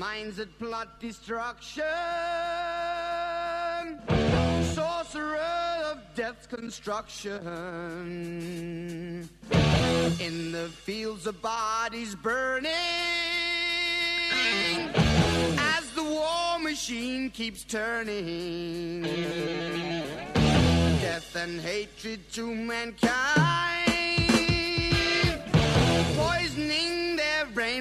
minds that plot destruction, sorcerer of death's construction. In the fields of bodies burning, as the war machine keeps turning, death and hatred to mankind, poisoning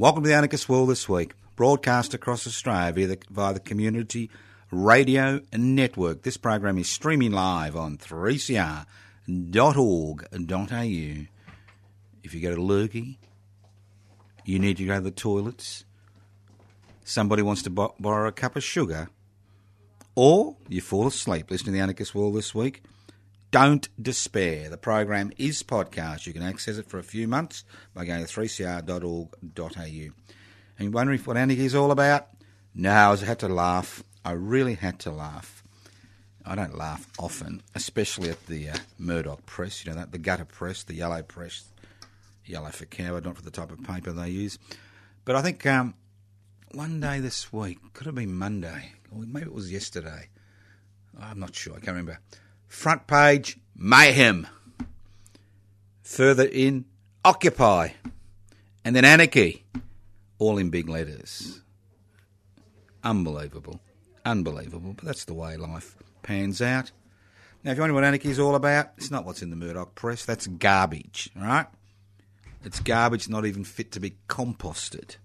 Welcome to the Anarchist World this week, broadcast across Australia via the, Community Radio Network. This program is streaming live on 3cr.org.au. If you go to Lurgy, you need to go to the toilets, somebody wants to bo- borrow a cup of sugar, or you fall asleep listening to the Anarchist World this week, don't despair. The program is podcast. You can access it for a few months by going to 3cr.org.au. And you're wondering what anarchy is all about? No, I had to laugh. I really had to laugh. I don't laugh often, especially at the uh, Murdoch press, you know, that the gutter press, the yellow press, yellow for coward, not for the type of paper they use. But I think um, one day this week, could have been Monday, or maybe it was yesterday. I'm not sure, I can't remember. Front page, mayhem. Further in, occupy. And then anarchy, all in big letters. Unbelievable. Unbelievable. But that's the way life pans out. Now, if you wonder what anarchy is all about, it's not what's in the Murdoch press. That's garbage, all right? It's garbage not even fit to be composted.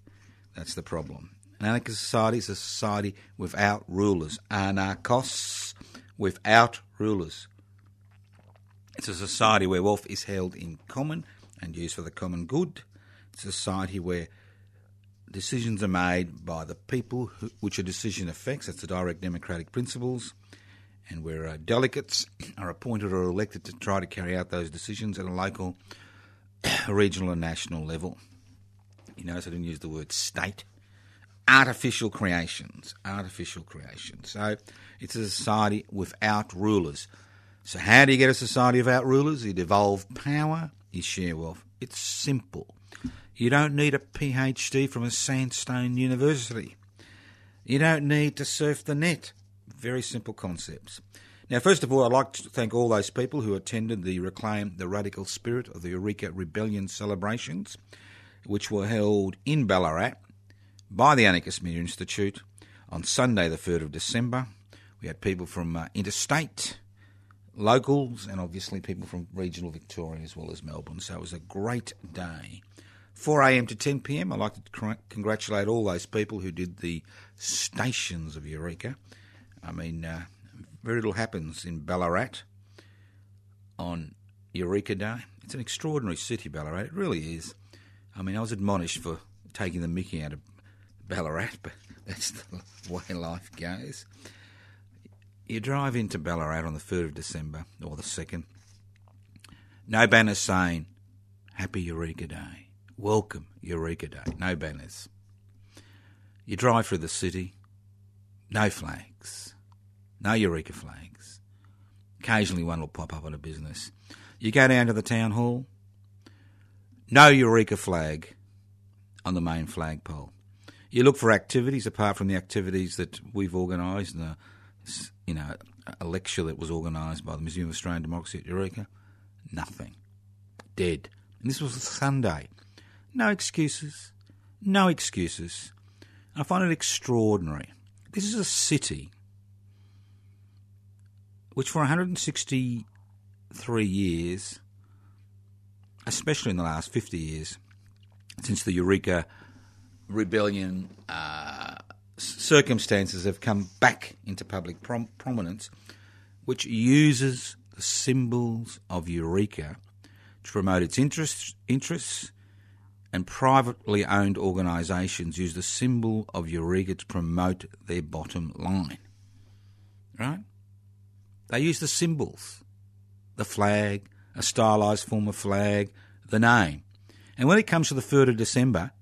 That's the problem. An anarchist society is a society without rulers. Anarchos without rulers. It's a society where wealth is held in common and used for the common good. It's a society where decisions are made by the people who, which a decision affects. That's the direct democratic principles. And where uh, delegates are appointed or elected to try to carry out those decisions at a local, regional, and national level. You notice I didn't use the word state. Artificial creations. Artificial creations. So it's a society without rulers. So, how do you get a society without rulers? You devolve power, you share wealth. It's simple. You don't need a PhD from a sandstone university. You don't need to surf the net. Very simple concepts. Now, first of all, I'd like to thank all those people who attended the Reclaim the Radical Spirit of the Eureka Rebellion celebrations, which were held in Ballarat by the Anarchist Media Institute on Sunday, the 3rd of December. We had people from uh, interstate, locals, and obviously people from regional Victoria as well as Melbourne. So it was a great day. 4 a.m. to 10 p.m. I'd like to cr- congratulate all those people who did the stations of Eureka. I mean, uh, very little happens in Ballarat on Eureka Day. It's an extraordinary city, Ballarat. It really is. I mean, I was admonished for taking the mickey out of Ballarat, but that's the way life goes. You drive into Ballarat on the 3rd of December, or the 2nd. No banners saying, Happy Eureka Day. Welcome Eureka Day. No banners. You drive through the city, no flags, no Eureka flags. Occasionally one will pop up on a business. You go down to the town hall, no Eureka flag on the main flagpole. You look for activities apart from the activities that we've organised, and a, you know, a lecture that was organised by the Museum of Australian Democracy at Eureka. Nothing. Dead. And this was a Sunday. No excuses. No excuses. I find it extraordinary. This is a city which, for 163 years, especially in the last 50 years, since the Eureka rebellion uh, circumstances have come back into public prom- prominence, which uses the symbols of Eureka to promote its interests, interests and privately owned organisations use the symbol of Eureka to promote their bottom line. Right? They use the symbols the flag, a stylised form of flag, the name. And when it comes to the 3rd of December,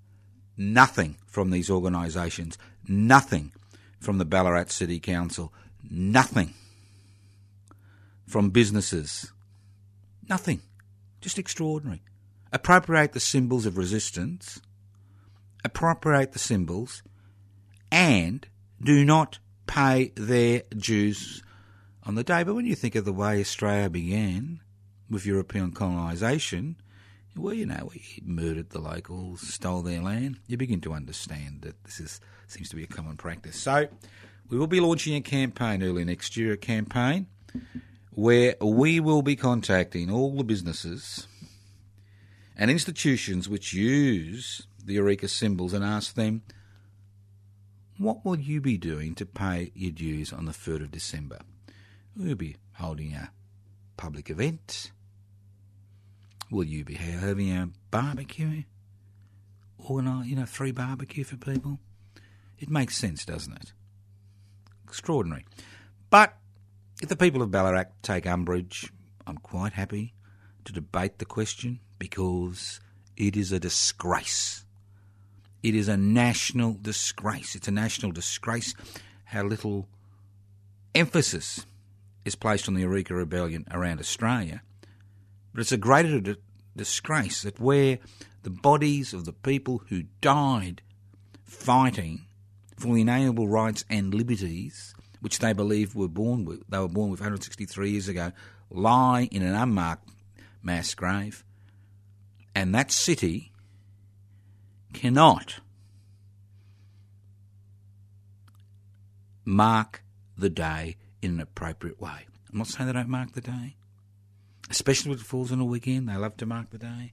nothing from these organisations, nothing from the Ballarat City Council, nothing from businesses, nothing. Just extraordinary. Appropriate the symbols of resistance, appropriate the symbols, and do not pay their dues on the day. But when you think of the way Australia began with European colonisation, well, you know, we murdered the locals, stole their land. You begin to understand that this is seems to be a common practice. So, we will be launching a campaign early next year, a campaign where we will be contacting all the businesses and institutions which use the Eureka symbols and ask them, what will you be doing to pay your dues on the 3rd of December? We'll be holding a public event. Will you be having a barbecue? Organise, uh, you know, free barbecue for people? It makes sense, doesn't it? Extraordinary. But if the people of Ballarat take umbrage, I'm quite happy to debate the question because it is a disgrace. It is a national disgrace. It's a national disgrace how little emphasis is placed on the Eureka Rebellion around Australia. But it's a greater disgrace that where the bodies of the people who died fighting for the inalienable rights and liberties which they believe were born with, they were born with 163 years ago, lie in an unmarked mass grave, and that city cannot mark the day in an appropriate way. I'm not saying they don't mark the day, especially when it falls on a weekend. They love to mark the day,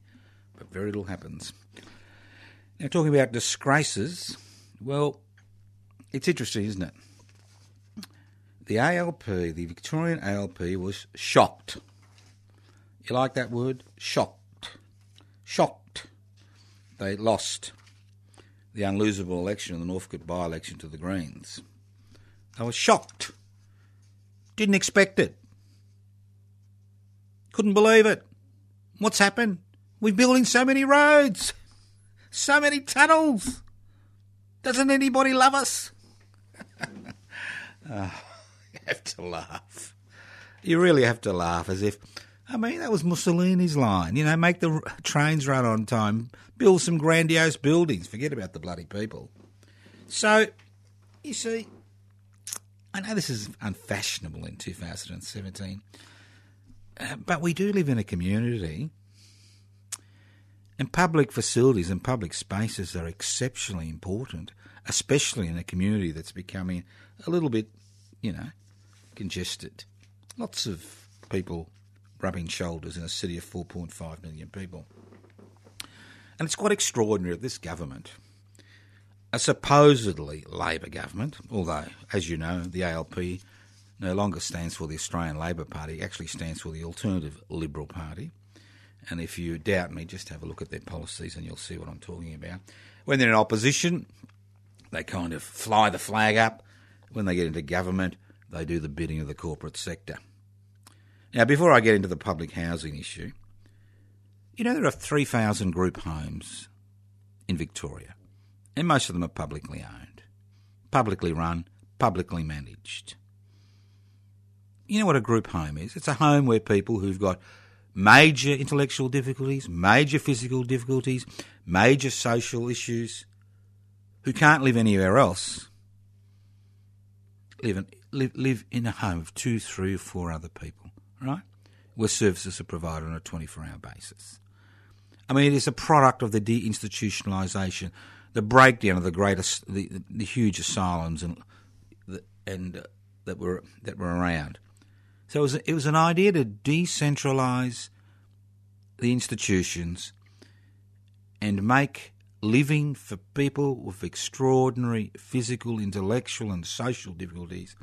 but very little happens. Now, talking about disgraces, well, it's interesting, isn't it? The ALP, the Victorian ALP, was shocked. You like that word? Shocked. Shocked. They lost the unlosable election in the Northcote by election to the Greens. They were shocked. Didn't expect it. Couldn't believe it. What's happened? We're building so many roads, so many tunnels. Doesn't anybody love us? oh, you have to laugh. You really have to laugh as if, I mean, that was Mussolini's line. You know, make the r- trains run on time, build some grandiose buildings, forget about the bloody people. So, you see, I know this is unfashionable in 2017, uh, but we do live in a community, and public facilities and public spaces are exceptionally important, especially in a community that's becoming a little bit, you know, congested. Lots of people rubbing shoulders in a city of 4.5 million people. And it's quite extraordinary that this government a supposedly Labor government, although, as you know, the ALP no longer stands for the Australian Labor Party, actually stands for the Alternative Liberal Party. And if you doubt me, just have a look at their policies and you'll see what I'm talking about. When they're in opposition, they kind of fly the flag up. When they get into government, they do the bidding of the corporate sector. Now, before I get into the public housing issue, you know there are 3,000 group homes in Victoria and most of them are publicly owned, publicly run, publicly managed. You know what a group home is? It's a home where people who've got major intellectual difficulties, major physical difficulties, major social issues, who can't live anywhere else, live in, live, live in a home of two, three, or four other people, right? Where services are provided on a 24 hour basis. I mean, it is a product of the deinstitutionalisation the breakdown of the greatest, the, the, huge asylums and and uh, that were that were around. So it was it was an idea to decentralise the institutions and make living for people with extraordinary physical, intellectual, and social difficulties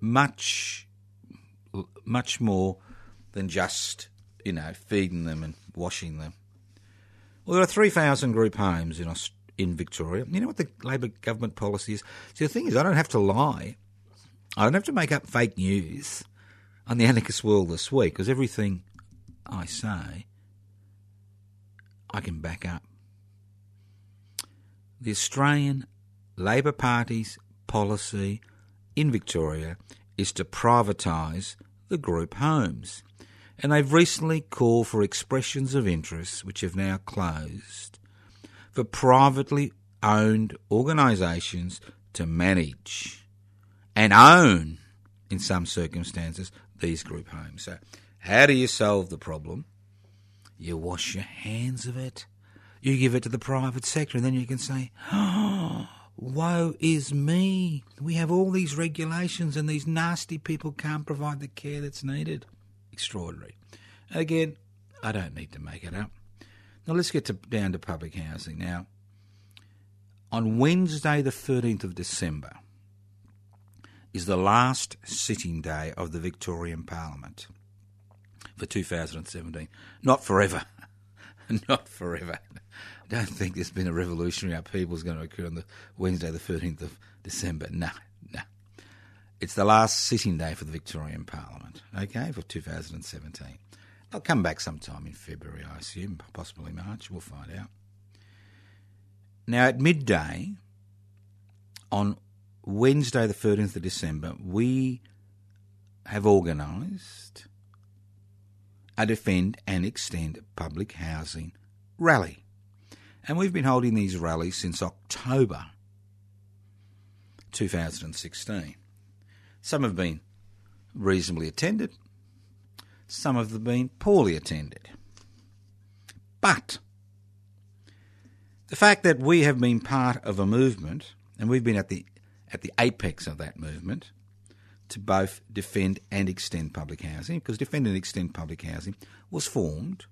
much much more than just you know feeding them and washing them Well, there are 3,000 group homes in, in Victoria. You know what the Labor government policy is? See, the thing is, I don't have to lie. I don't have to make up fake news on the anarchist world this week because everything I say, I can back up. The Australian Labor Party's policy in Victoria is to privatise the group homes. And they've recently called for expressions of interest, which have now closed, for privately owned organisations to manage and own, in some circumstances, these group homes. So, how do you solve the problem? You wash your hands of it. You give it to the private sector, and then you can say, oh, woe is me. We have all these regulations, and these nasty people can't provide the care that's needed. Extraordinary. Again, I don't need to make it up. Now, let's get to, down to public housing. Now, on Wednesday, the 13th of December, is the last sitting day of the Victorian Parliament for 2017. Not forever. Not forever. I don't think there's been a revolutionary upheaval is going to occur on the Wednesday, the 13th of December. No, no. It's the last sitting day for the Victorian Parliament, okay, for 2017. I'll come back sometime in February, I assume, possibly March. We'll find out. Now, at midday on Wednesday, the 13th of December, we have organised a Defend and Extend Public Housing rally. And we've been holding these rallies since October 2016. Some have been reasonably attended, some have been poorly attended. But the fact that we have been part of a movement, and we've been at the at the apex of that movement, to both defend and extend public housing, because defend and extend public housing was formed.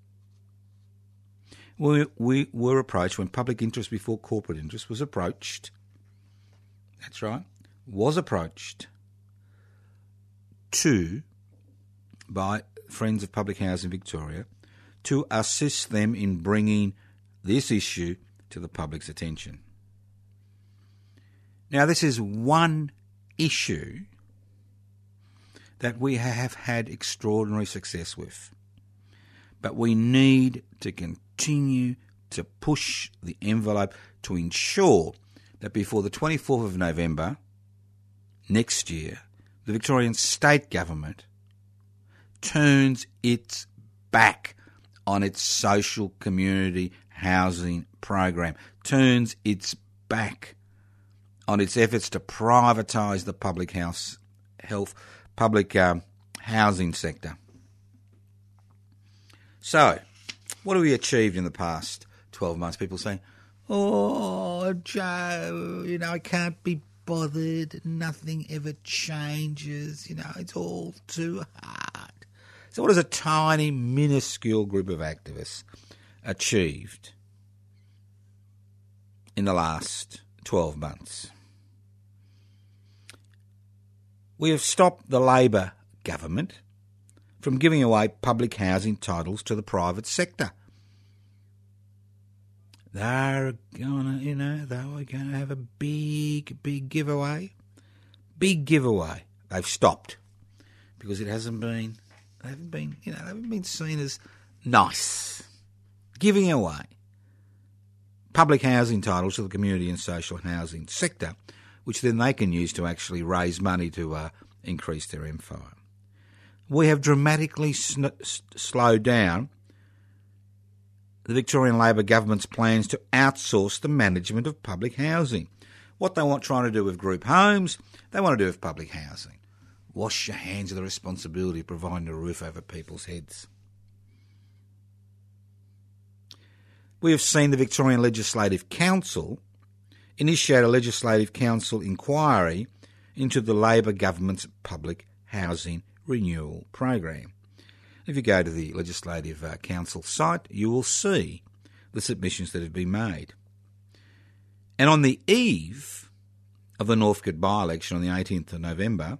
We, we were approached when public interest before corporate interest was approached. That's right, was approached to by Friends of Public Housing Victoria to assist them in bringing this issue to the public's attention. Now, this is one issue that we have had extraordinary success with, but we need to continue to push the envelope to ensure that before the 24th of November next year, the Victorian state government turns its back on its social community housing program, turns its back on its efforts to privatise the public house health public um, housing sector. So, what have we achieved in the past 12 months? People saying, Oh, Joe, you know, I can't be bothered. Nothing ever changes. You know, it's all too hard. So, what has a tiny, minuscule group of activists achieved in the last 12 months? We have stopped the Labor government from giving away public housing titles to the private sector. They're gonna, you know, they were gonna have a big, big giveaway. Big giveaway. They've stopped because it hasn't been, they haven't been, you know, they haven't been seen as nice. Giving away public housing titles to the community and social housing sector, which then they can use to actually raise money to uh, increase their empire. We have dramatically sn- slowed down the Victorian Labor government's plans to outsource the management of public housing. What they want trying to do with group homes, they want to do with public housing. Wash your hands of the responsibility of providing a roof over people's heads. We have seen the Victorian Legislative Council initiate a Legislative Council inquiry into the Labor government's public housing renewal program. If you go to the Legislative uh, Council site, you will see the submissions that have been made. And on the eve of the Northcote by election on the 18th of November,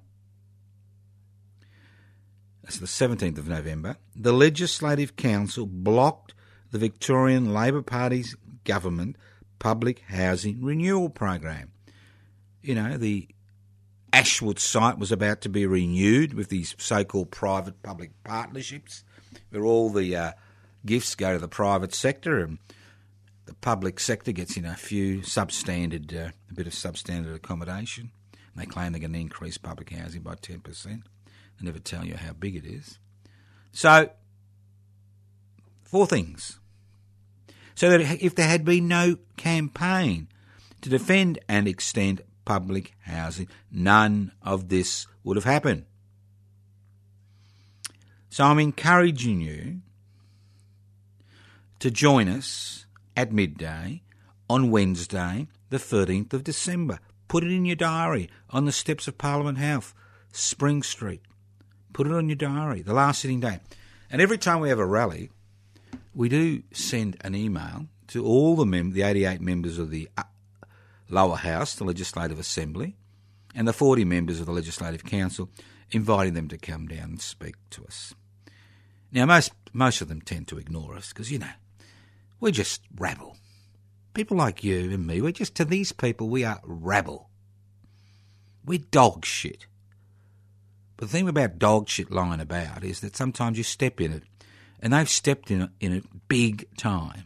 that's the 17th of November, the Legislative Council blocked the Victorian Labor Party's government public housing renewal program. You know, the Ashwood site was about to be renewed with these so called private public partnerships, where all the uh, gifts go to the private sector and the public sector gets in a few substandard, uh, a bit of substandard accommodation. And they claim they're going to increase public housing by 10%. They never tell you how big it is. So, four things. So that if there had been no campaign to defend and extend public housing, none of this would have happened. So I'm encouraging you to join us at midday on Wednesday, the 13th of December. Put it in your diary on the steps of Parliament House, Spring Street. Put it on your diary, the last sitting day. And every time we have a rally, we do send an email to all the mem- the 88 members of the uh, lower house, the Legislative Assembly, and the 40 members of the Legislative Council, inviting them to come down and speak to us. Now, most most of them tend to ignore us because you know we're just rabble. People like you and me, we're just to these people we are rabble. We're dog shit. But the thing about dog shit lying about is that sometimes you step in it, and they've stepped in in it big time.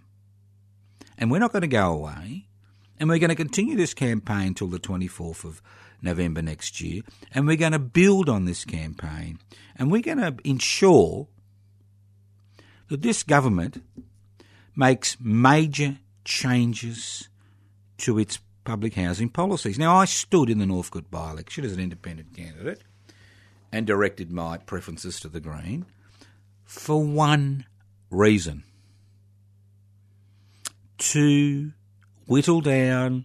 And we're not going to go away, and we're going to continue this campaign till the 24th of November next year, and we're going to build on this campaign, and we're going to ensure that this government makes major changes to its public housing policies. Now, I stood in the Northcote by election as an independent candidate and directed my preferences to the Green for one reason to whittle down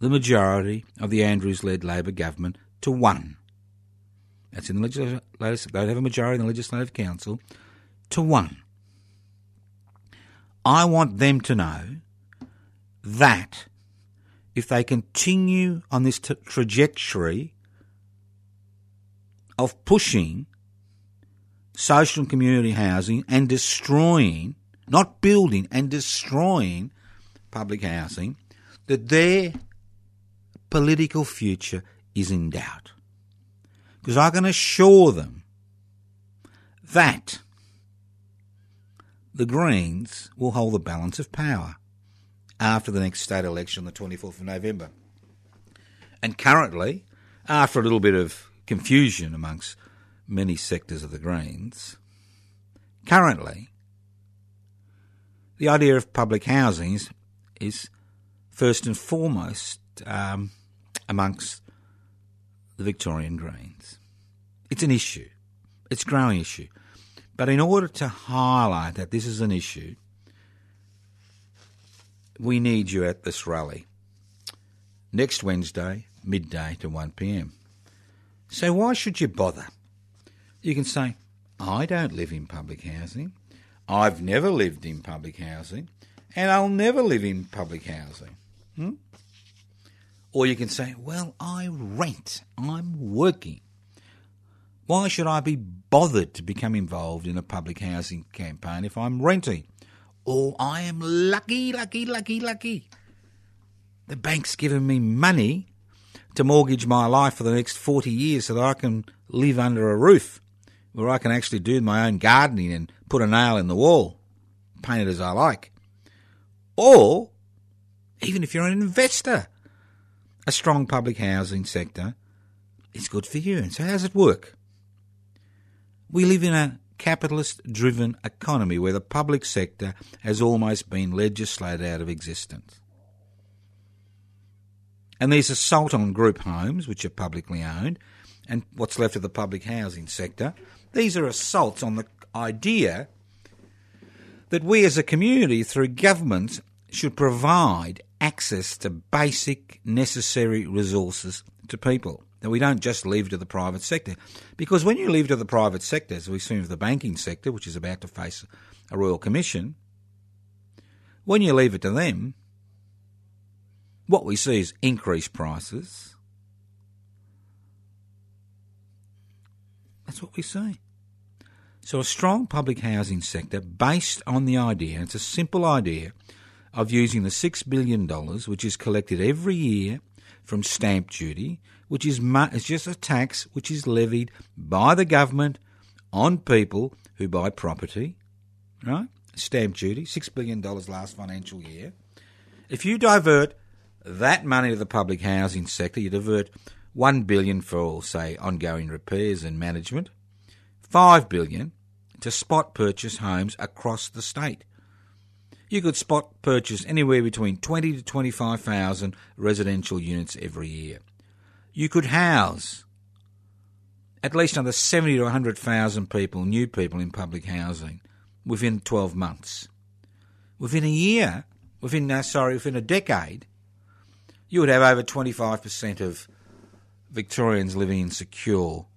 the majority of the Andrews led Labor government to one. That's in the legislative, they have a majority in the Legislative Council to one. I want them to know that if they continue on this t- trajectory of pushing social and community housing and destroying, not building and destroying public housing, that their political future is in doubt. Because I can assure them that the Greens will hold the balance of power after the next state election on the 24th of November. And currently, after a little bit of confusion amongst many sectors of the Greens. Currently, the idea of public housing is, first and foremost um, amongst the Victorian Greens. It's an issue, it's a growing issue. But in order to highlight that this is an issue, we need you at this rally next Wednesday, midday to 1 pm. So why should you bother? You can say, I don't live in public housing. I've never lived in public housing. And I'll never live in public housing. Hmm? Or you can say, well, I rent. I'm working. Why should I be bothered to become involved in a public housing campaign if I'm renting? Or I am lucky, lucky, lucky, lucky. The bank's given me money to mortgage my life for the next 40 years so that I can live under a roof where I can actually do my own gardening and put a nail in the wall, paint it as I like. Or, even if you're an investor, a strong public housing sector is good for you. And so, how does it work? We live in a capitalist driven economy where the public sector has almost been legislated out of existence. And these assault on group homes, which are publicly owned, and what's left of the public housing sector, these are assaults on the idea that we as a community, through government, should provide access to basic necessary resources to people. That we don't just leave to the private sector. Because when you leave to the private sector, as we've seen with the banking sector, which is about to face a Royal Commission, when you leave it to them, what we see is increased prices. That's what we see. So, a strong public housing sector based on the idea, it's a simple idea, of using the $6 billion, which is collected every year from stamp duty, which is mu- just a tax which is levied by the government on people who buy property, right? Stamp duty, $6 billion last financial year. If you divert that money to the public housing sector, you divert 1 billion for, say, ongoing repairs and management, 5 billion to spot purchase homes across the state. You could spot purchase anywhere between 20 to 25,000 residential units every year. You could house at least another 70 to 100,000 people, new people in public housing within 12 months. Within a year, within, uh, sorry, within a decade, you would have over 25% of Victorians living in secure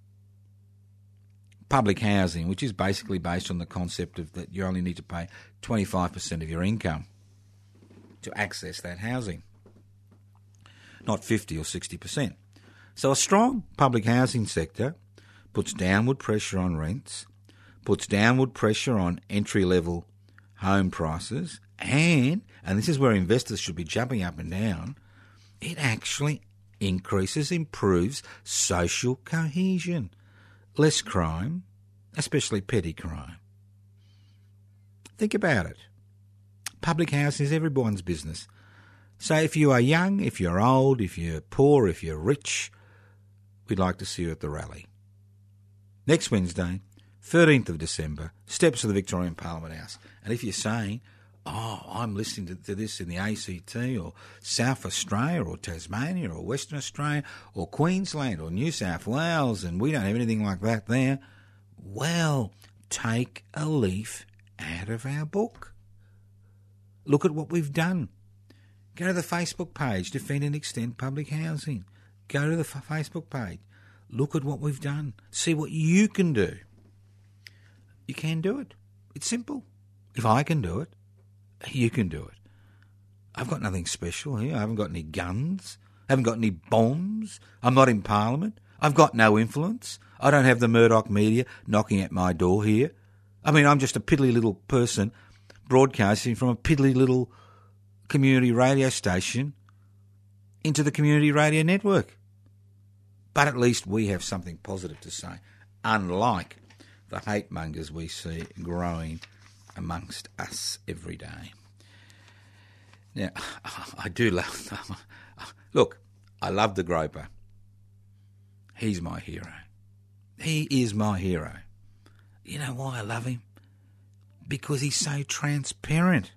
public housing, which is basically based on the concept of that you only need to pay 25% of your income to access that housing, not 50 or 60%. So a strong public housing sector puts downward pressure on rents, puts downward pressure on entry level home prices, and, and this is where investors should be jumping up and down, it actually increases, improves social cohesion. Less crime, especially petty crime. Think about it. Public housing is everyone's business. So if you are young, if you're old, if you're poor, if you're rich, we'd like to see you at the rally. Next Wednesday, 13th of December, steps of the Victorian Parliament House. And if you're saying, oh, I'm listening to, to, this in the ACT or South Australia or Tasmania or Western Australia or Queensland or New South Wales and we don't have anything like that there, well, take a leaf out of our book. Look at what we've done. Go to the Facebook page, Defend and Extend Public Housing. Go to the f- Facebook page. Look at what we've done. See what you can do. You can do it. It's simple. If I can do it, you can do it. I've got nothing special here. I haven't got any guns. I haven't got any bombs. I'm not in Parliament. I've got no influence. I don't have the Murdoch media knocking at my door here. I mean, I'm just a piddly little person broadcasting from a piddly little community radio station into the community radio network. But at least we have something positive to say, unlike the hate mongers we see growing amongst us every day. Now, I do love. Them. Look, I love the groper. He's my hero. He is my hero. You know why I love him? Because he's so transparent.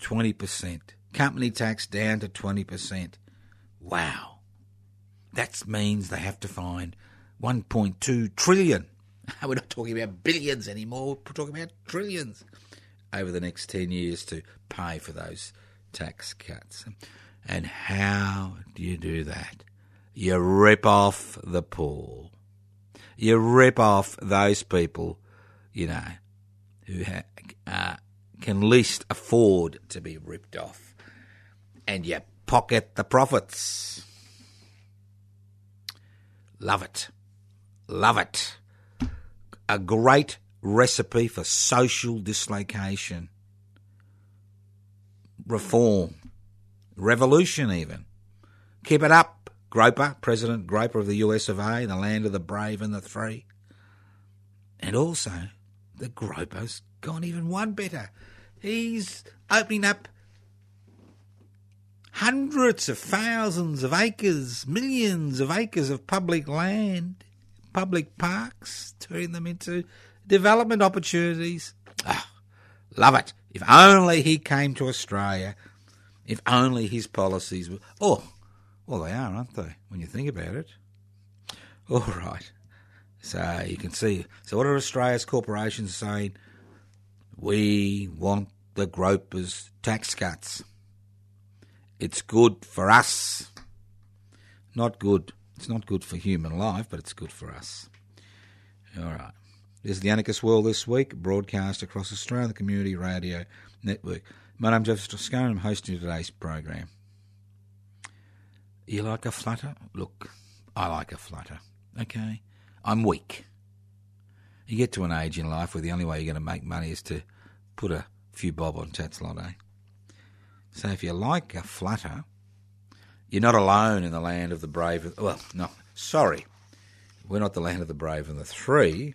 20%. Company tax down to 20%. Wow. That means they have to find 1.2 trillion. We're not talking about billions anymore, we're talking about trillions over the next 10 years to pay for those tax cuts. And how do you do that? You rip off the poor. You rip off those people, you know, who ha- uh, can least afford to be ripped off. And you pocket the profits. Love it. Love it. A great recipe for social dislocation, reform, revolution, even. Keep it up, Groper, President Groper of the US of A, the land of the brave and the free. And also, the Groper's gone even one better. He's opening up hundreds of thousands of acres, millions of acres of public land, public parks, turning them into development opportunities. Oh, love it. If only he came to Australia. If only his policies were. Oh, well, they are, aren't they, when you think about it? All right. So you can see. So, what are Australia's corporations saying? We want the gropers' tax cuts. It's good for us. Not good. It's not good for human life, but it's good for us. All right. This is the Anarchist World this week, broadcast across Australia, the Community Radio Network. My name's Joseph Toscano, I'm hosting today's program. You like a flutter? Look, I like a flutter. Okay? I'm weak. You get to an age in life where the only way you're going to make money is to put a few bob on Tattslotto. Eh? So if you like a flutter, you're not alone in the land of the brave. Well, no, sorry. We're not the land of the brave and the three.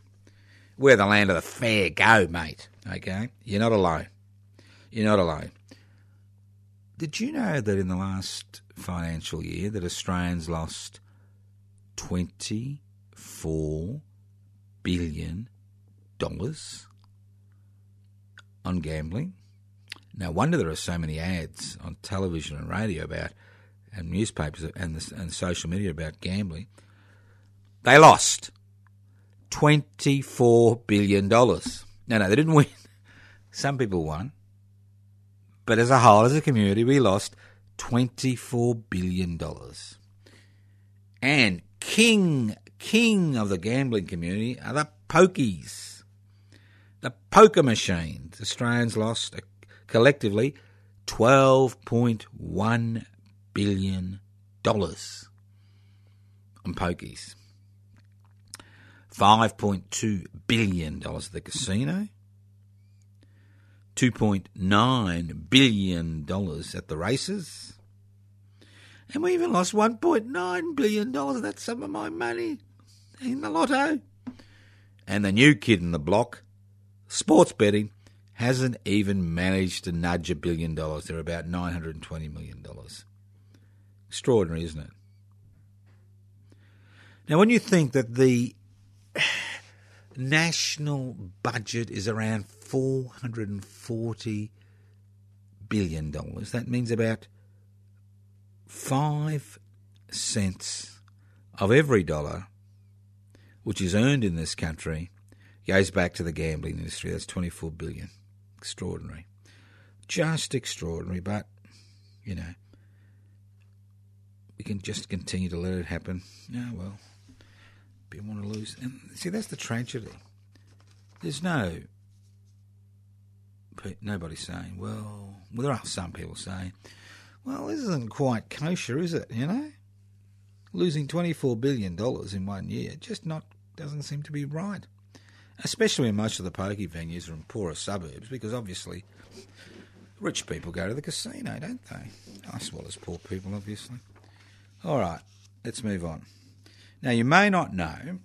We're the land of the fair go, mate. Okay? You're not alone. You're not alone. Did you know that in the last financial year that Australians lost 24 billion dollars on gambling? No wonder there are so many ads on television and radio about, and newspapers and, the, and social media about gambling. They lost $24 billion. No, no, they didn't win. Some people won. But as a whole, as a community, we lost $24 billion. And king, king of the gambling community are the pokies. The poker machines. Australians lost collectively $12.1 billion dollars on pokies. $5.2 billion at the casino, $2.9 billion at the races, and we even lost $1.9 billion That's some of my money in the lotto. And the new kid in the block, sports betting, hasn't even managed to nudge a billion dollars. They're about $920 million. Extraordinary, isn't it? Now, when you think that the national budget is around $440 billion, that means about five cents of every dollar which is earned in this country goes back to the gambling industry. That's 24 billion. Extraordinary. Just extraordinary, but you know, we can just continue to let it happen. Yeah, well, people want to lose. And see, that's the tragedy. There's no nobody saying, well, well, there are some people saying, well, this isn't quite kosher, is it? You know, losing twenty-four billion dollars in one year just not doesn't seem to be right. Especially when most of the pokie venues are in poorer suburbs, because obviously rich people go to the casino, don't they? As well as poor people, obviously. All right, let's move on. Now, you may not know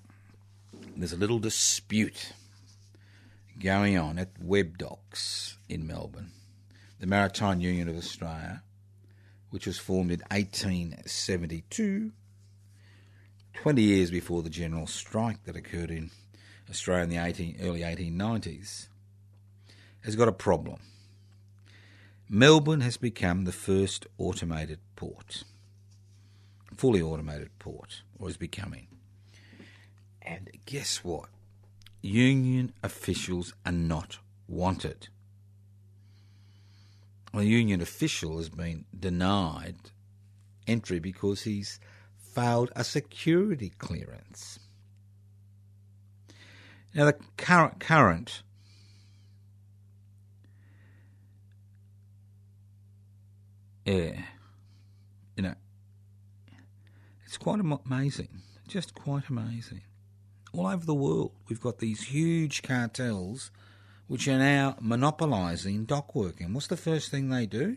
there's a little dispute going on at Webb Docks in Melbourne, the Maritime Union of Australia, which was formed in 1872, 20 years before the general strike that occurred in Australia in the 18, early 1890s, has got a problem. Melbourne has become the first automated port, fully automated port, or is becoming. And guess what? Union officials are not wanted. A union official has been denied entry because he's failed a security clearance. Now, the current, current yeah, you know, it's quite amazing, just quite amazing. All over the world, we've got these huge cartels which are now monopolising dock work. And what's the first thing they do?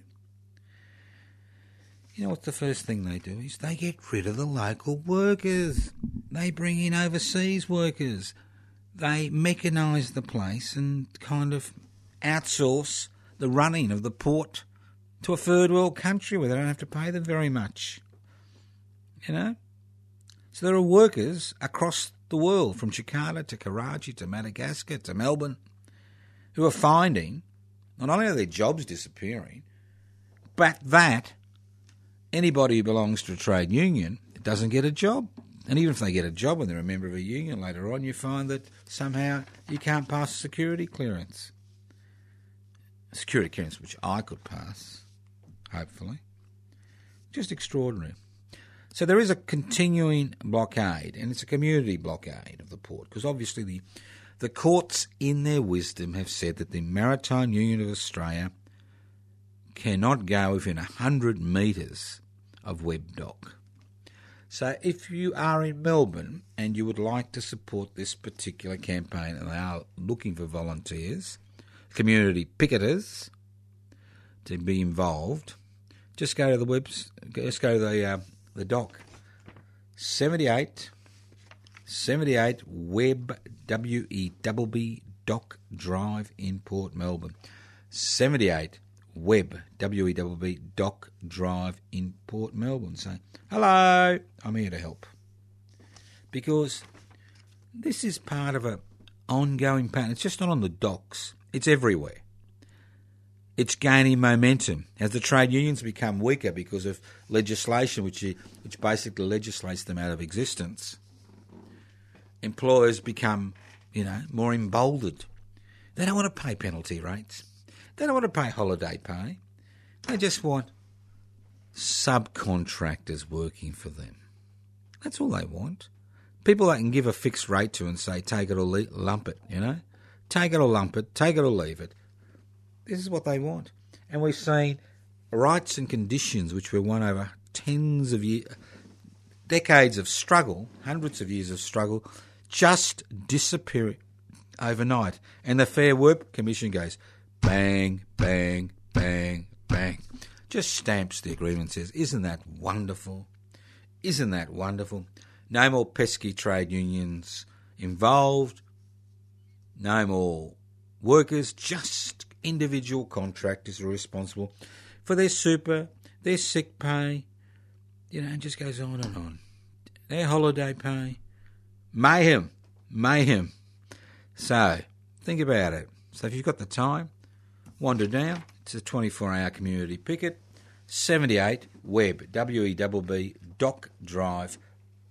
You know what the first thing they do is they get rid of the local workers. They bring in overseas workers they mechanise the place and kind of outsource the running of the port to a third world country where they don't have to pay them very much. You know? So there are workers across the world, from Jakarta to Karachi to Madagascar to Melbourne, who are finding not only are their jobs disappearing, but that anybody who belongs to a trade union doesn't get a job. And even if they get a job and they're a member of a union later on, you find that somehow you can't pass security clearance. Security clearance, which I could pass, hopefully. Just extraordinary. So there is a continuing blockade, and it's a community blockade of the port, because obviously the, the courts, in their wisdom, have said that the Maritime Union of Australia cannot go within 100 metres of Webb Dock. So if you are in Melbourne and you would like to support this particular campaign and they are looking for volunteers, community picketers to be involved, just go to the webs, just go to the uh, the doc. 78 78 Webb W E B B Dock Drive in Port Melbourne. 78 Webb W E B B Dock Drive in Port Melbourne. Say, hello, I'm here to help. Because this is part of a ongoing pattern. It's just not on the docks, it's everywhere. It's gaining momentum as the trade unions become weaker because of legislation which, which basically legislates them out of existence. Employers become, you know, more emboldened. They don't want to pay penalty rates. They don't want to pay holiday pay. They just want subcontractors working for them. That's all they want. People they can give a fixed rate to and say, take it or le- lump it, you know? Take it or lump it, take it or leave it. This is what they want. And we've seen rights and conditions which were won over tens of years, decades of struggle, hundreds of years of struggle, just disappear overnight. And the Fair Work Commission goes bang, bang, bang, bang. Just stamps the agreement, says, Isn't that wonderful? Isn't that wonderful? No more pesky trade unions involved, no more workers, just individual contractors are responsible for their super, their sick pay, you know, it just goes on and on. Their holiday pay. Mayhem. Mayhem. So, think about it. So, if you've got the time, wander down. It's a 24 hour community picket. 78 Webb, W E B B, Dock Drive,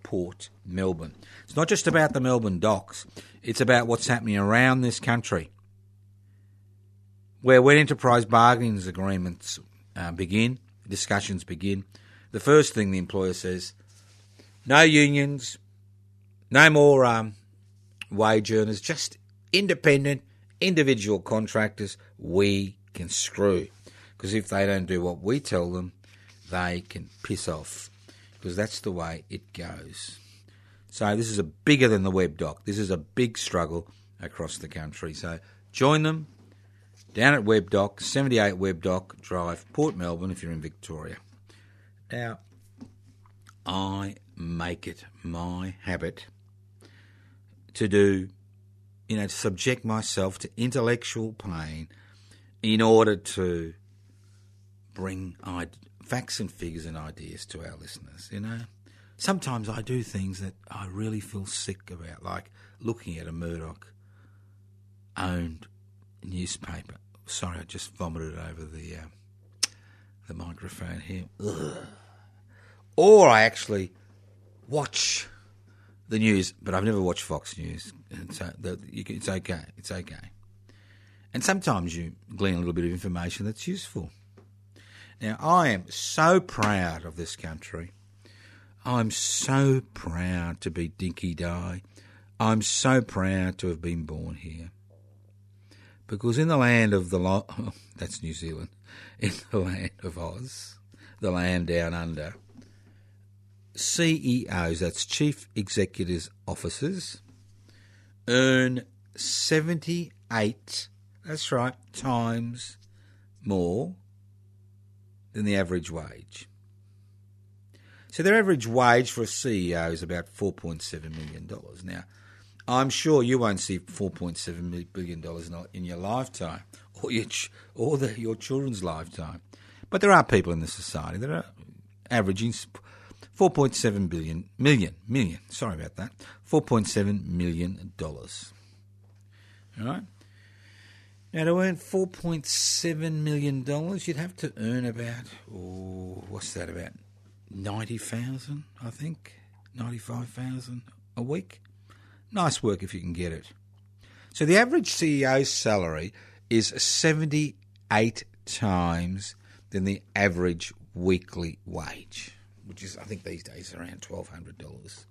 Port, Melbourne. It's not just about the Melbourne docks, it's about what's happening around this country. Where when enterprise bargaining agreements uh, begin, discussions begin, the first thing the employer says no unions, no more um, wage earners, just independent, individual contractors. We can screw. Because if they don't do what we tell them, they can piss off. Because that's the way it goes. So this is a bigger than the Webb Dock. This is a big struggle across the country. So join them down at Webb Dock, 78 Webb Dock Drive, Port Melbourne, if you're in Victoria. Now, I make it my habit to do, you know, to subject myself to intellectual pain in order to bring facts and figures and ideas to our listeners, you know. Sometimes I do things that I really feel sick about, like looking at a Murdoch owned newspaper. Sorry, I just vomited over the uh, the microphone here. Ugh. Or I actually watch the news, but I've never watched Fox News, and so the, you, it's okay. It's okay. And sometimes you glean a little bit of information that's useful. Now, I am so proud of this country. I'm so proud to be Dinky Di. I'm so proud to have been born here. Because in the land of the lo- that's New Zealand, in the land of Oz, the land down under, CEOs, that's Chief Executives Officers, earn 78, that's right, times more than the average wage. So their average wage for a CEO is about $4.7 million. Now, I'm sure you won't see $4.7 billion in your lifetime or, your, or the, your children's lifetime. But there are people in the society that are averaging 4.7 billion, million, million, sorry about that, 4.7 million dollars. All right? Now, to earn $4.7 million, you'd have to earn about, oh, what's that, about 90000 I think, 95000 a week. Nice work if you can get it. So the average CEO's salary is 78 times than the average weekly wage, which is, I think, these days around $1,200.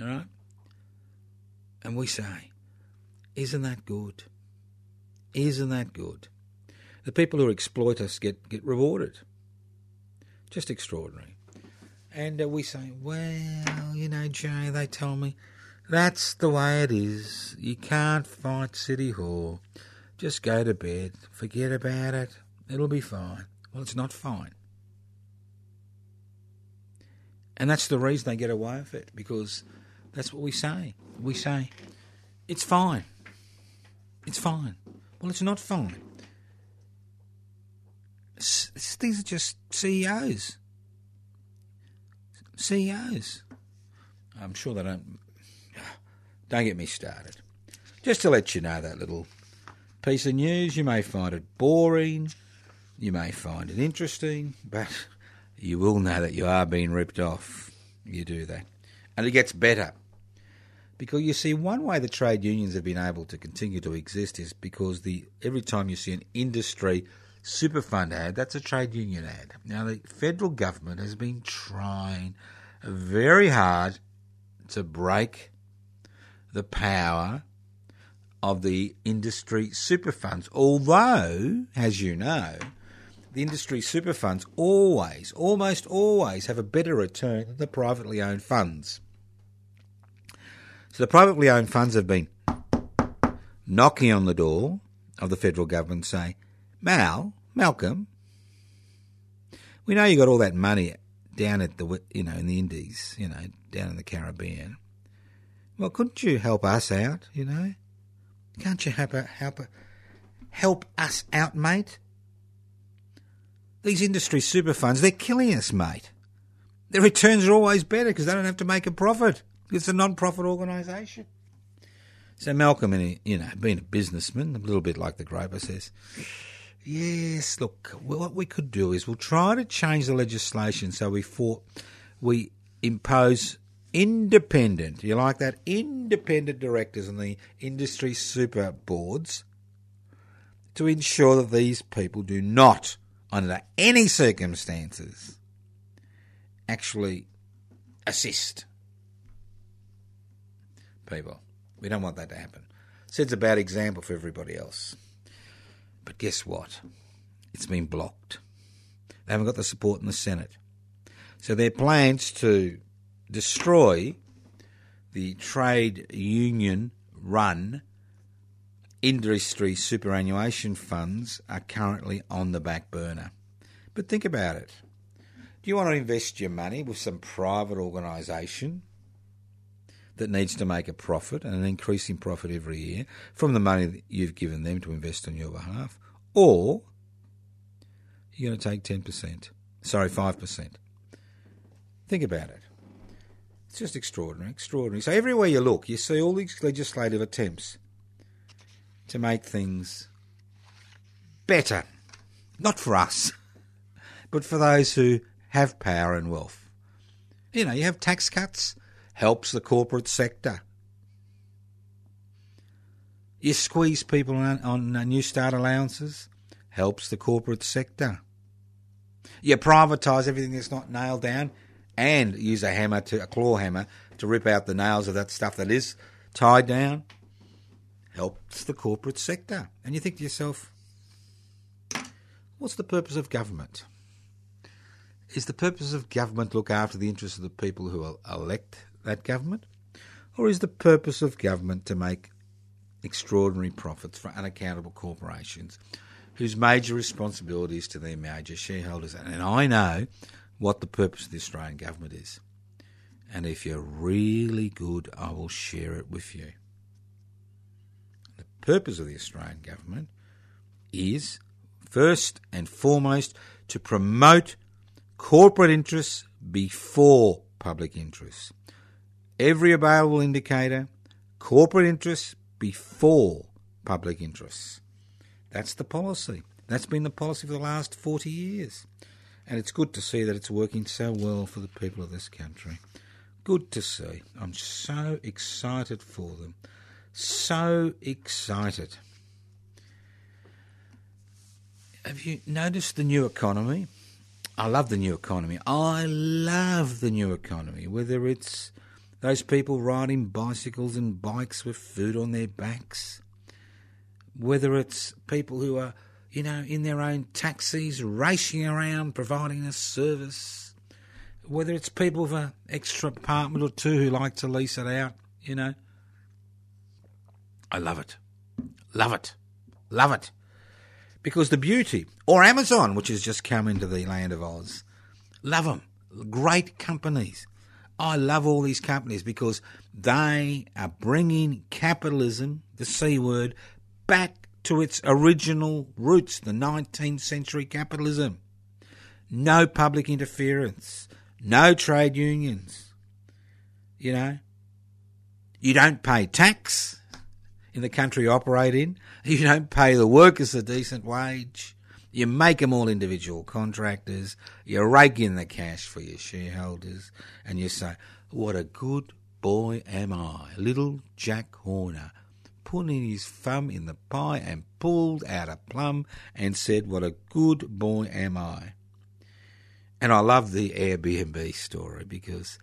All right? And we say, isn't that good? Isn't that good? The people who exploit us get, get rewarded. Just extraordinary. And uh, we say, well, you know, Jay, they tell me that's the way it is. You can't fight City Hall. Just go to bed. Forget about it. It'll be fine. Well, it's not fine. And that's the reason they get away with it, because that's what we say. We say, it's fine. It's fine. Well, it's not fine. S- These are just CEOs. CEOs. I'm sure they don't. Don't get me started. Just to let you know that little piece of news, you may find it boring, you may find it interesting, but you will know that you are being ripped off. You do that. And it gets better. Because you see, one way the trade unions have been able to continue to exist is because the every time you see an industry super fund ad, that's a trade union ad. Now, the federal government has been trying very hard to break the power of the industry super funds. Although, as you know, the industry super funds always, almost always, have a better return than the privately owned funds. So the privately owned funds have been knocking on the door of the federal government saying, Mal, Malcolm, we know you got all that money down at the, you know, in the Indies, you know, down in the Caribbean. Well, couldn't you help us out, you know? Can't you help, help, help us out, mate? These industry super funds, they're killing us, mate. Their returns are always better because they don't have to make a profit. It's a non-profit organisation. So Malcolm, you know, being a businessman, a little bit like the Groper, says, "Yes, look, what we could do is we'll try to change the legislation so we for, we impose independent, you like that, independent directors on the industry super boards to ensure that these people do not, under any circumstances, actually assist people. We don't want that to happen. Sets a bad example for everybody else. But guess what? It's been blocked. They haven't got the support in the Senate. So their plans to destroy the trade union run industry superannuation funds are currently on the back burner. But think about it. Do you want to invest your money with some private organisation that needs to make a profit and an increasing profit every year from the money that you've given them to invest on your behalf? Or you're going to take 10%, sorry, 5%. Think about it. It's just extraordinary, extraordinary. So everywhere you look, you see all these legislative attempts to make things better. Not for us, but for those who have power and wealth. You know, you have tax cuts, helps the corporate sector. You squeeze people on, on uh, new start allowances, helps the corporate sector. You privatise everything that's not nailed down and use a hammer to a claw hammer to rip out the nails of that stuff that is tied down. Helps the corporate sector. And you think to yourself, what's the purpose of government? Is the purpose of government to look after the interests of the people who elect that government? Or is the purpose of government to make extraordinary profits for unaccountable corporations whose major responsibility is to their major shareholders? And I know what the purpose of the Australian government is. And if you're really good, I will share it with you. The purpose of the Australian government is, first and foremost, to promote corporate interests before public interests. Every available indicator, corporate interests before public interests. That's the policy. That's been the policy for the last 40 years. And it's good to see that it's working so well for the people of this country. Good to see. I'm so excited for them. So excited. Have you noticed the new economy? I love the new economy. I love the new economy. Whether it's those people riding bicycles and bikes with food on their backs, whether it's people who are, you know, in their own taxis racing around providing a service, whether it's people with an extra apartment or two who like to lease it out, you know. I love it. Love it. Love it. Because the beauty, or Amazon, which has just come into the land of Oz, love them. Great companies. I love all these companies because they are bringing capitalism, the C word, back to its original roots, the 19th century capitalism. No public interference, no trade unions. You know, you don't pay tax in the country you operate in. You don't pay the workers a decent wage. You make them all individual contractors. You rake in the cash for your shareholders, and you say, "What a good boy am I, little Jack Horner." Putting his thumb in the pie and pulled out a plum and said, What a good boy am I. And I love the Airbnb story because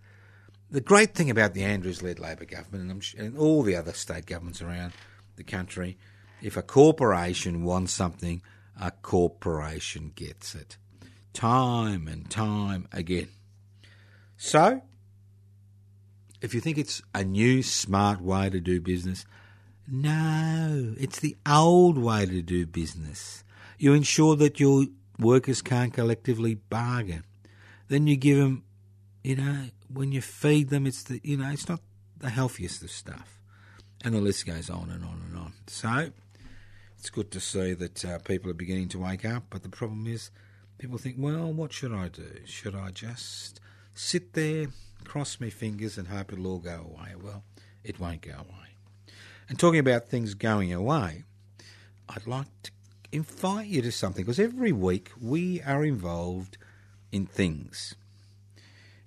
the great thing about the Andrews led Labor government and, and all the other state governments around the country, if a corporation wants something, a corporation gets it. Time and time again. So, if you think it's a new smart way to do business, no, it's the old way to do business. You ensure that your workers can't collectively bargain. Then you give them, you know, when you feed them, it's the, you know, it's not the healthiest of stuff. And the list goes on and on and on. So, it's good to see that uh, people are beginning to wake up, but the problem is people think, well, what should I do? Should I just sit there, cross my fingers, and hope it'll all go away? Well, it won't go away. And talking about things going away, I'd like to invite you to something because every week we are involved in things.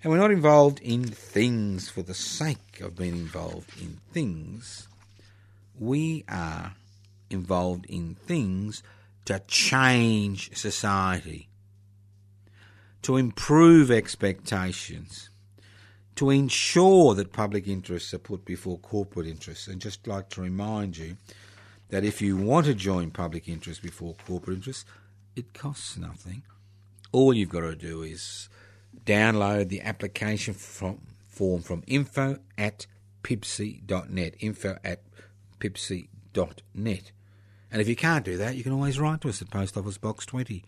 And we're not involved in things for the sake of being involved in things. We are involved in things to change society, to improve expectations, to ensure that public interests are put before corporate interests. And just like to remind you that if you want to join public interest before corporate interests, it costs nothing. All you've got to do is download the application from, form from info at pibci.net, info at pibci.net. And if you can't do that, you can always write to us at Post Office Box 20,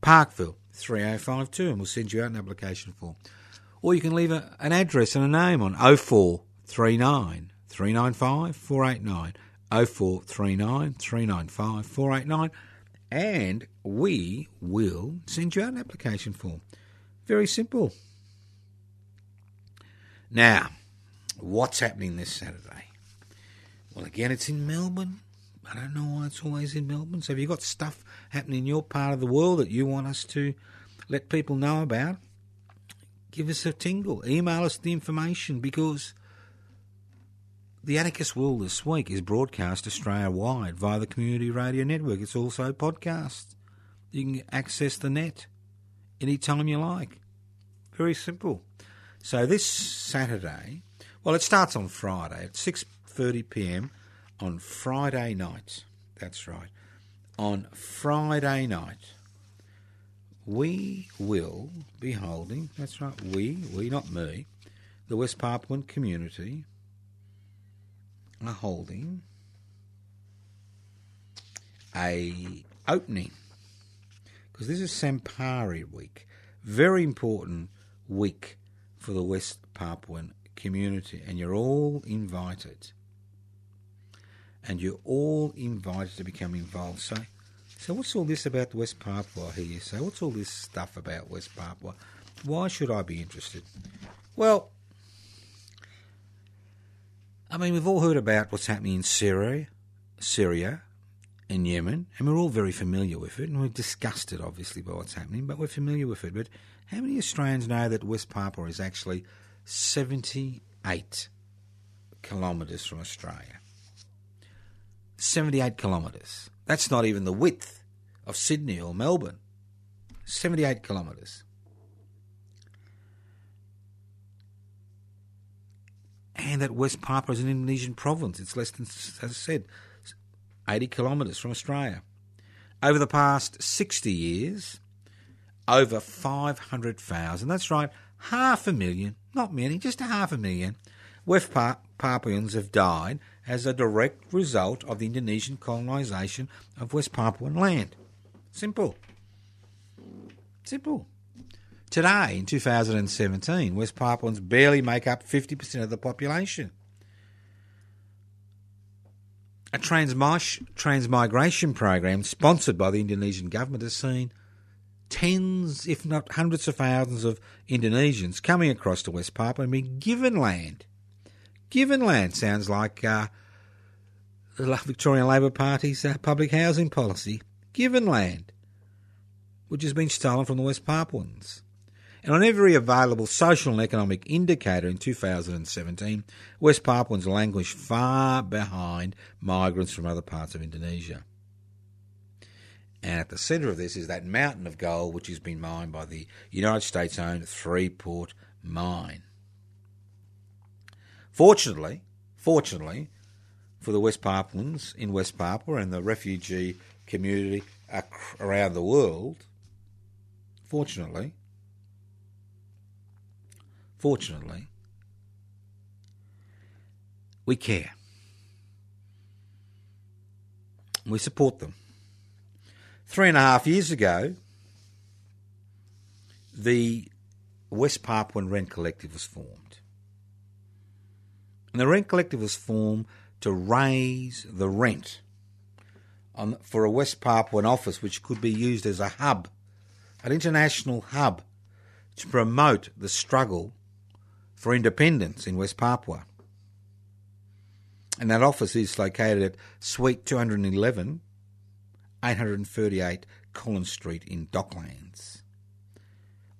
Parkville 3052, and we'll send you out an application form. Or you can leave a, an address and a name on 0439 395 489, 0439 395 489, and we will send you out an application form. Very simple. Now, what's happening this Saturday? Well, again, it's in Melbourne. I don't know why it's always in Melbourne. So, have you got stuff happening in your part of the world that you want us to let people know about? Give us a tingle. Email us the information because the Anarchist World this week is broadcast Australia wide via the Community Radio Network. It's also podcast. You can access the net anytime you like. Very simple. So this Saturday, well, it starts on Friday at 6:30 p.m. on Friday night. That's right. On Friday night, we will be holding. That's right. We, we, not me. The West Papuan community are holding a opening because this is Sampari week. Very important week for the West Papuan community, and you're all invited. And you're all invited to become involved. So, so what's all this about West Papua? Here say, what's all this stuff about West Papua? Why should I be interested? Well, I mean, we've all heard about what's happening in Syria, Syria, in Yemen, and we're all very familiar with it, and we're disgusted, obviously, by what's happening, but we're familiar with it. But how many Australians know that West Papua is actually 78 kilometres from Australia? 78 kilometres. That's not even the width of Sydney or Melbourne. 78 kilometres. And that West Papua is an Indonesian province. It's less than, as I said, 80 kilometres from Australia. Over the past 60 years, over 500,000, that's right, half a million, not many, just a half a million, West Pa- Papuans have died as a direct result of the Indonesian colonisation of West Papuan land. Simple. Simple. Today, in 2017, West Papuans barely make up 50% of the population. A transmi- transmigration program sponsored by the Indonesian government has seen tens, if not hundreds of thousands of Indonesians coming across to West Papua and being given land. Given land sounds like uh, the Victorian Labor Party's uh, public housing policy. Given land, which has been stolen from the West Papuans. And on every available social and economic indicator in 2017, West Papuans languish far behind migrants from other parts of Indonesia. And at the centre of this is that mountain of gold which has been mined by the United States owned Freeport mine. Fortunately, fortunately, for the West Papuans in West Papua and the refugee community around the world, fortunately, fortunately, we care. We support them. Three and a half years ago, the West Papuan Rent Collective was formed. And the Rent Collective was formed to raise the rent on, for a West Papuan office which could be used as a hub, an international hub, to promote the struggle for independence in West Papua. And that office is located at Suite 211, 838 Collins Street in Docklands.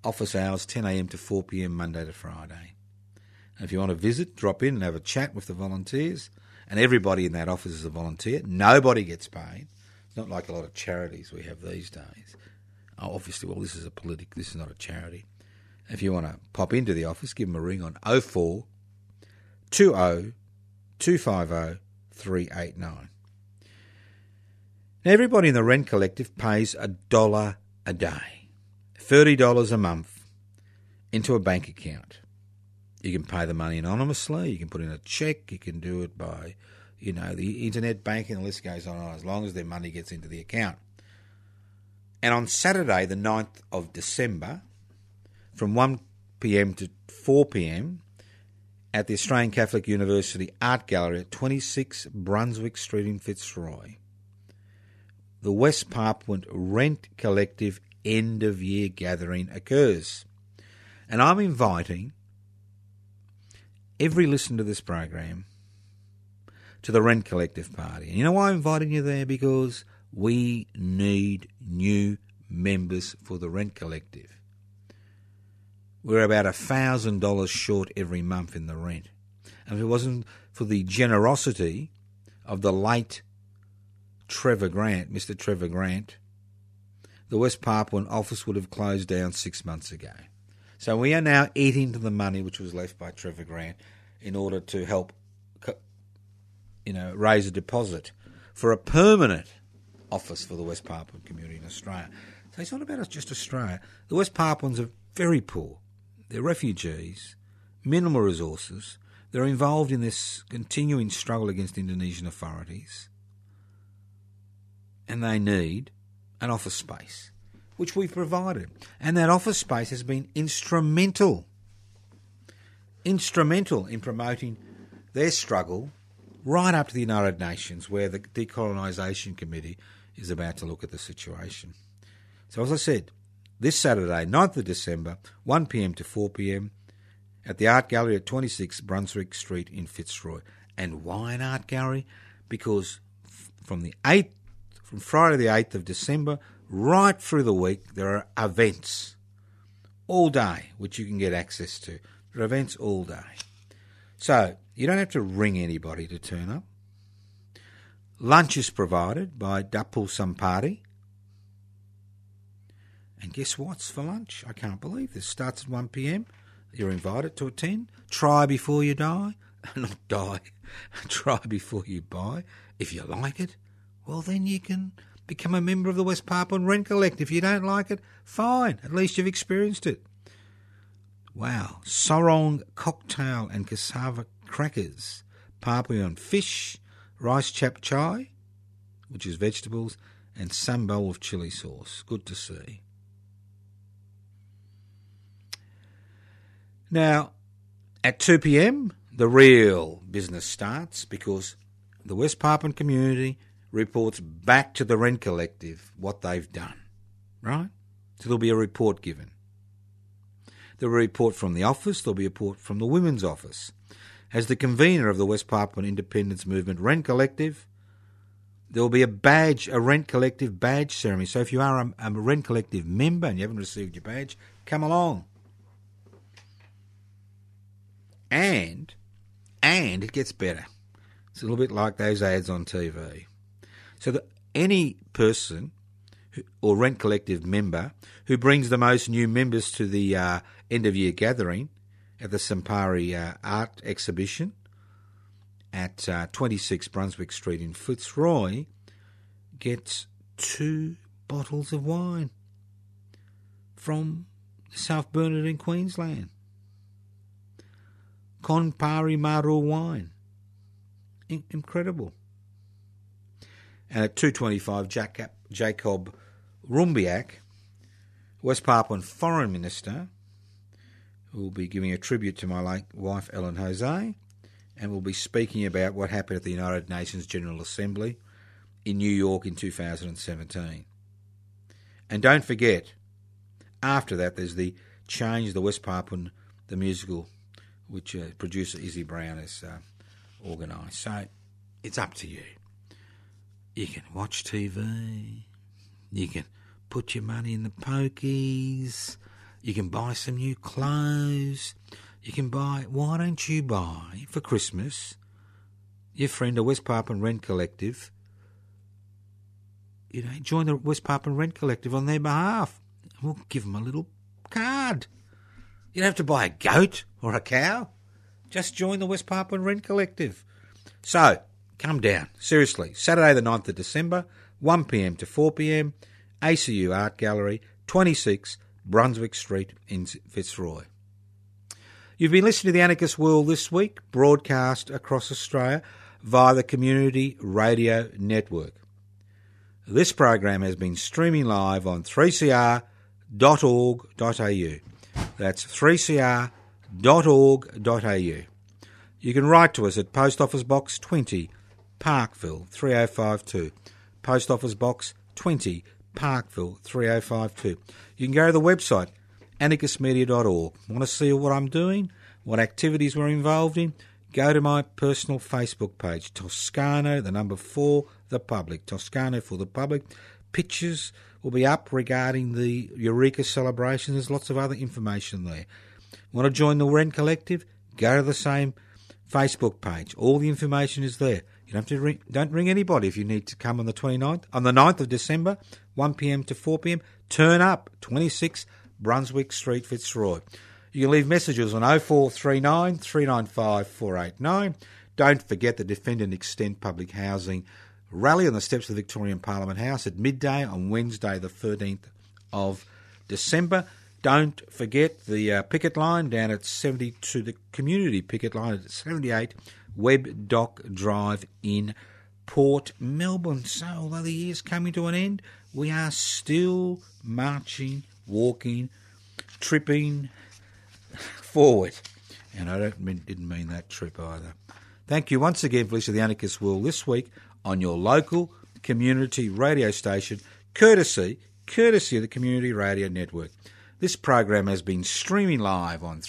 Office hours 10am to 4pm Monday to Friday. If you want to visit, drop in and have a chat with the volunteers. And everybody in that office is a volunteer. Nobody gets paid. It's not like a lot of charities we have these days. Oh, obviously, well, this is a politic. This is not a charity. If you want to pop into the office, give them a ring on 04 20 250 389. Now, everybody in the rent collective pays a dollar a day, $30 a month into a bank account. You can pay the money anonymously, you can put in a check, you can do it by, you know, the internet banking, the list goes on, as long as their money gets into the account. And on Saturday, the 9th of December, from 1 pm to 4 pm, at the Australian Catholic University Art Gallery at 26 Brunswick Street in Fitzroy, the West Papuan Rent Collective end of year gathering occurs. And I'm inviting every listener to this program to the Rent Collective Party. And you know why I'm inviting you there? Because we need new members for the Rent Collective. We're about a thousand dollars short every month in the rent. And if it wasn't for the generosity of the late Trevor Grant, Mr. Trevor Grant, the West Papuan office would have closed down six months ago. So we are now eating to the money which was left by Trevor Grant in order to help, you know, raise a deposit for a permanent office for the West Papuan community in Australia. So it's not about us, just Australia. The West Papuans are very poor. They're refugees, minimal resources. They're involved in this continuing struggle against Indonesian authorities. And they need an office space, which we've provided. And that office space has been instrumental, instrumental in promoting their struggle right up to the United Nations, where the Decolonisation Committee is about to look at the situation. So, as I said, this Saturday, 9th of December, 1pm to 4pm, at the Art Gallery at 26 Brunswick Street in Fitzroy. And why an art gallery? Because from the 8th, from Friday the 8th of December, right through the week, there are events all day which you can get access to. There are events all day. So you don't have to ring anybody to turn up. Lunch is provided by Dapul Sampari. And guess what's for lunch? I can't believe this. Starts at 1 pm. You're invited to attend. Try before you die. Not die. Try before you buy. If you like it, well, then you can become a member of the West Papuan Rent Collect. If you don't like it, fine. At least you've experienced it. Wow. Sorong cocktail and cassava crackers. Papuan fish, rice chap chai, which is vegetables, and some bowl of chili sauce. Good to see. Now, at 2 p.m., the real business starts because the West Papuan community reports back to the Rent Collective what they've done, right? So there'll be a report given. There'll be a report from the office, there'll be a report from the Women's Office. As the convener of the West Papuan Independence Movement Rent Collective, there will be a badge, a Rent Collective badge ceremony. So if you are a, a Rent Collective member and you haven't received your badge, come along. And, and it gets better. It's a little bit like those ads on TV. So that any person or Rent Collective member who brings the most new members to the uh, end of year gathering at the Sampari uh, Art Exhibition at uh, 26 Brunswick Street in Fitzroy gets two bottles of wine from South Burnett in Queensland. Konpari Maru wine. In- incredible. And at 2.25, Jacob, Jacob Rumbiak, West Papuan Foreign Minister, will be giving a tribute to my late wife Ellen Jose, and will be speaking about what happened at the United Nations General Assembly in New York in 2017. And don't forget, after that, there's the Change the West Papuan, the musical, which uh, producer Izzy Brown has uh, organised. So it's up to you. You can watch TV, you can put your money in the pokies, you can buy some new clothes, you can buy. Why don't you buy for Christmas your friend a West Papuan Rent Collective? You know, join the West Papuan Rent Collective on their behalf. We'll give them a little card. You don't have to buy a goat or a cow. Just join the West Papuan Rent Collective. So, come down. Seriously. Saturday the 9th of December, 1pm to 4pm, ACU Art Gallery, 26 Brunswick Street in Fitzroy. You've been listening to the Anarchist World this week, broadcast across Australia via the Community Radio Network. This program has been streaming live on 3cr.org.au. That's 3cr.org.au. You can write to us at Post Office Box 20, Parkville 3052. Post Office Box 20, Parkville 3052. You can go to the website anarchistmedia.org. Want to see what I'm doing? What activities we're involved in? Go to my personal Facebook page, Toscano, the number four, the public. Toscano for the public. Pictures will be up regarding the Eureka celebration. There's lots of other information there. Want to join the Rent Collective? Go to the same Facebook page. All the information is there. You don't have to ring, don't ring anybody if you need to come on the 29th. On the 9th of December, 1pm to 4pm, turn up, 26 Brunswick Street, Fitzroy. You can leave messages on 0439 395 489. Don't forget the Defend and Extend Public Housing rally on the steps of the Victorian Parliament House at midday on Wednesday, the 13th of December. Don't forget the uh, picket line down at 72, the community picket line at 78 Webb Dock Drive in Port Melbourne. So, although the year's coming to an end, we are still marching, walking, tripping forward. And I don't mean, didn't mean that trip either. Thank you once again for listening to the Anarchist World this week on your local community radio station, courtesy, courtesy of the Community Radio Network. This program has been streaming live on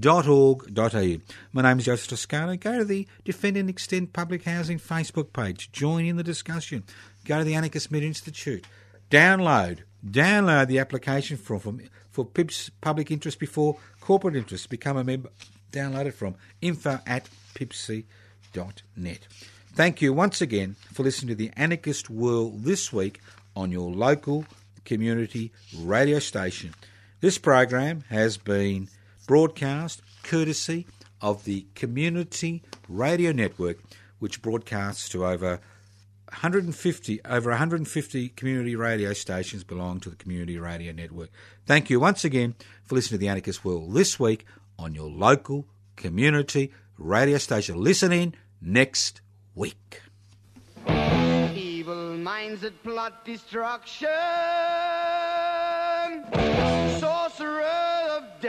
3cr.org.au. My name is Joseph Toscano. Go to the Defend and Extend Public Housing Facebook page. Join in the discussion. Go to the Anarchist Media Institute. Download, download the application form for, for PIP's public interest before corporate interest. Become a member. Download it from info at pibci.net. Thank you once again for listening to the Anarchist World this week on your local community radio station. This program has been broadcast courtesy of the Community Radio Network, which broadcasts to over 150 over 150 community radio stations belong to the Community Radio Network. Thank you once again for listening to the Anarchist World this week on your local community radio station. Listen in next week. Evil minds that plot destruction.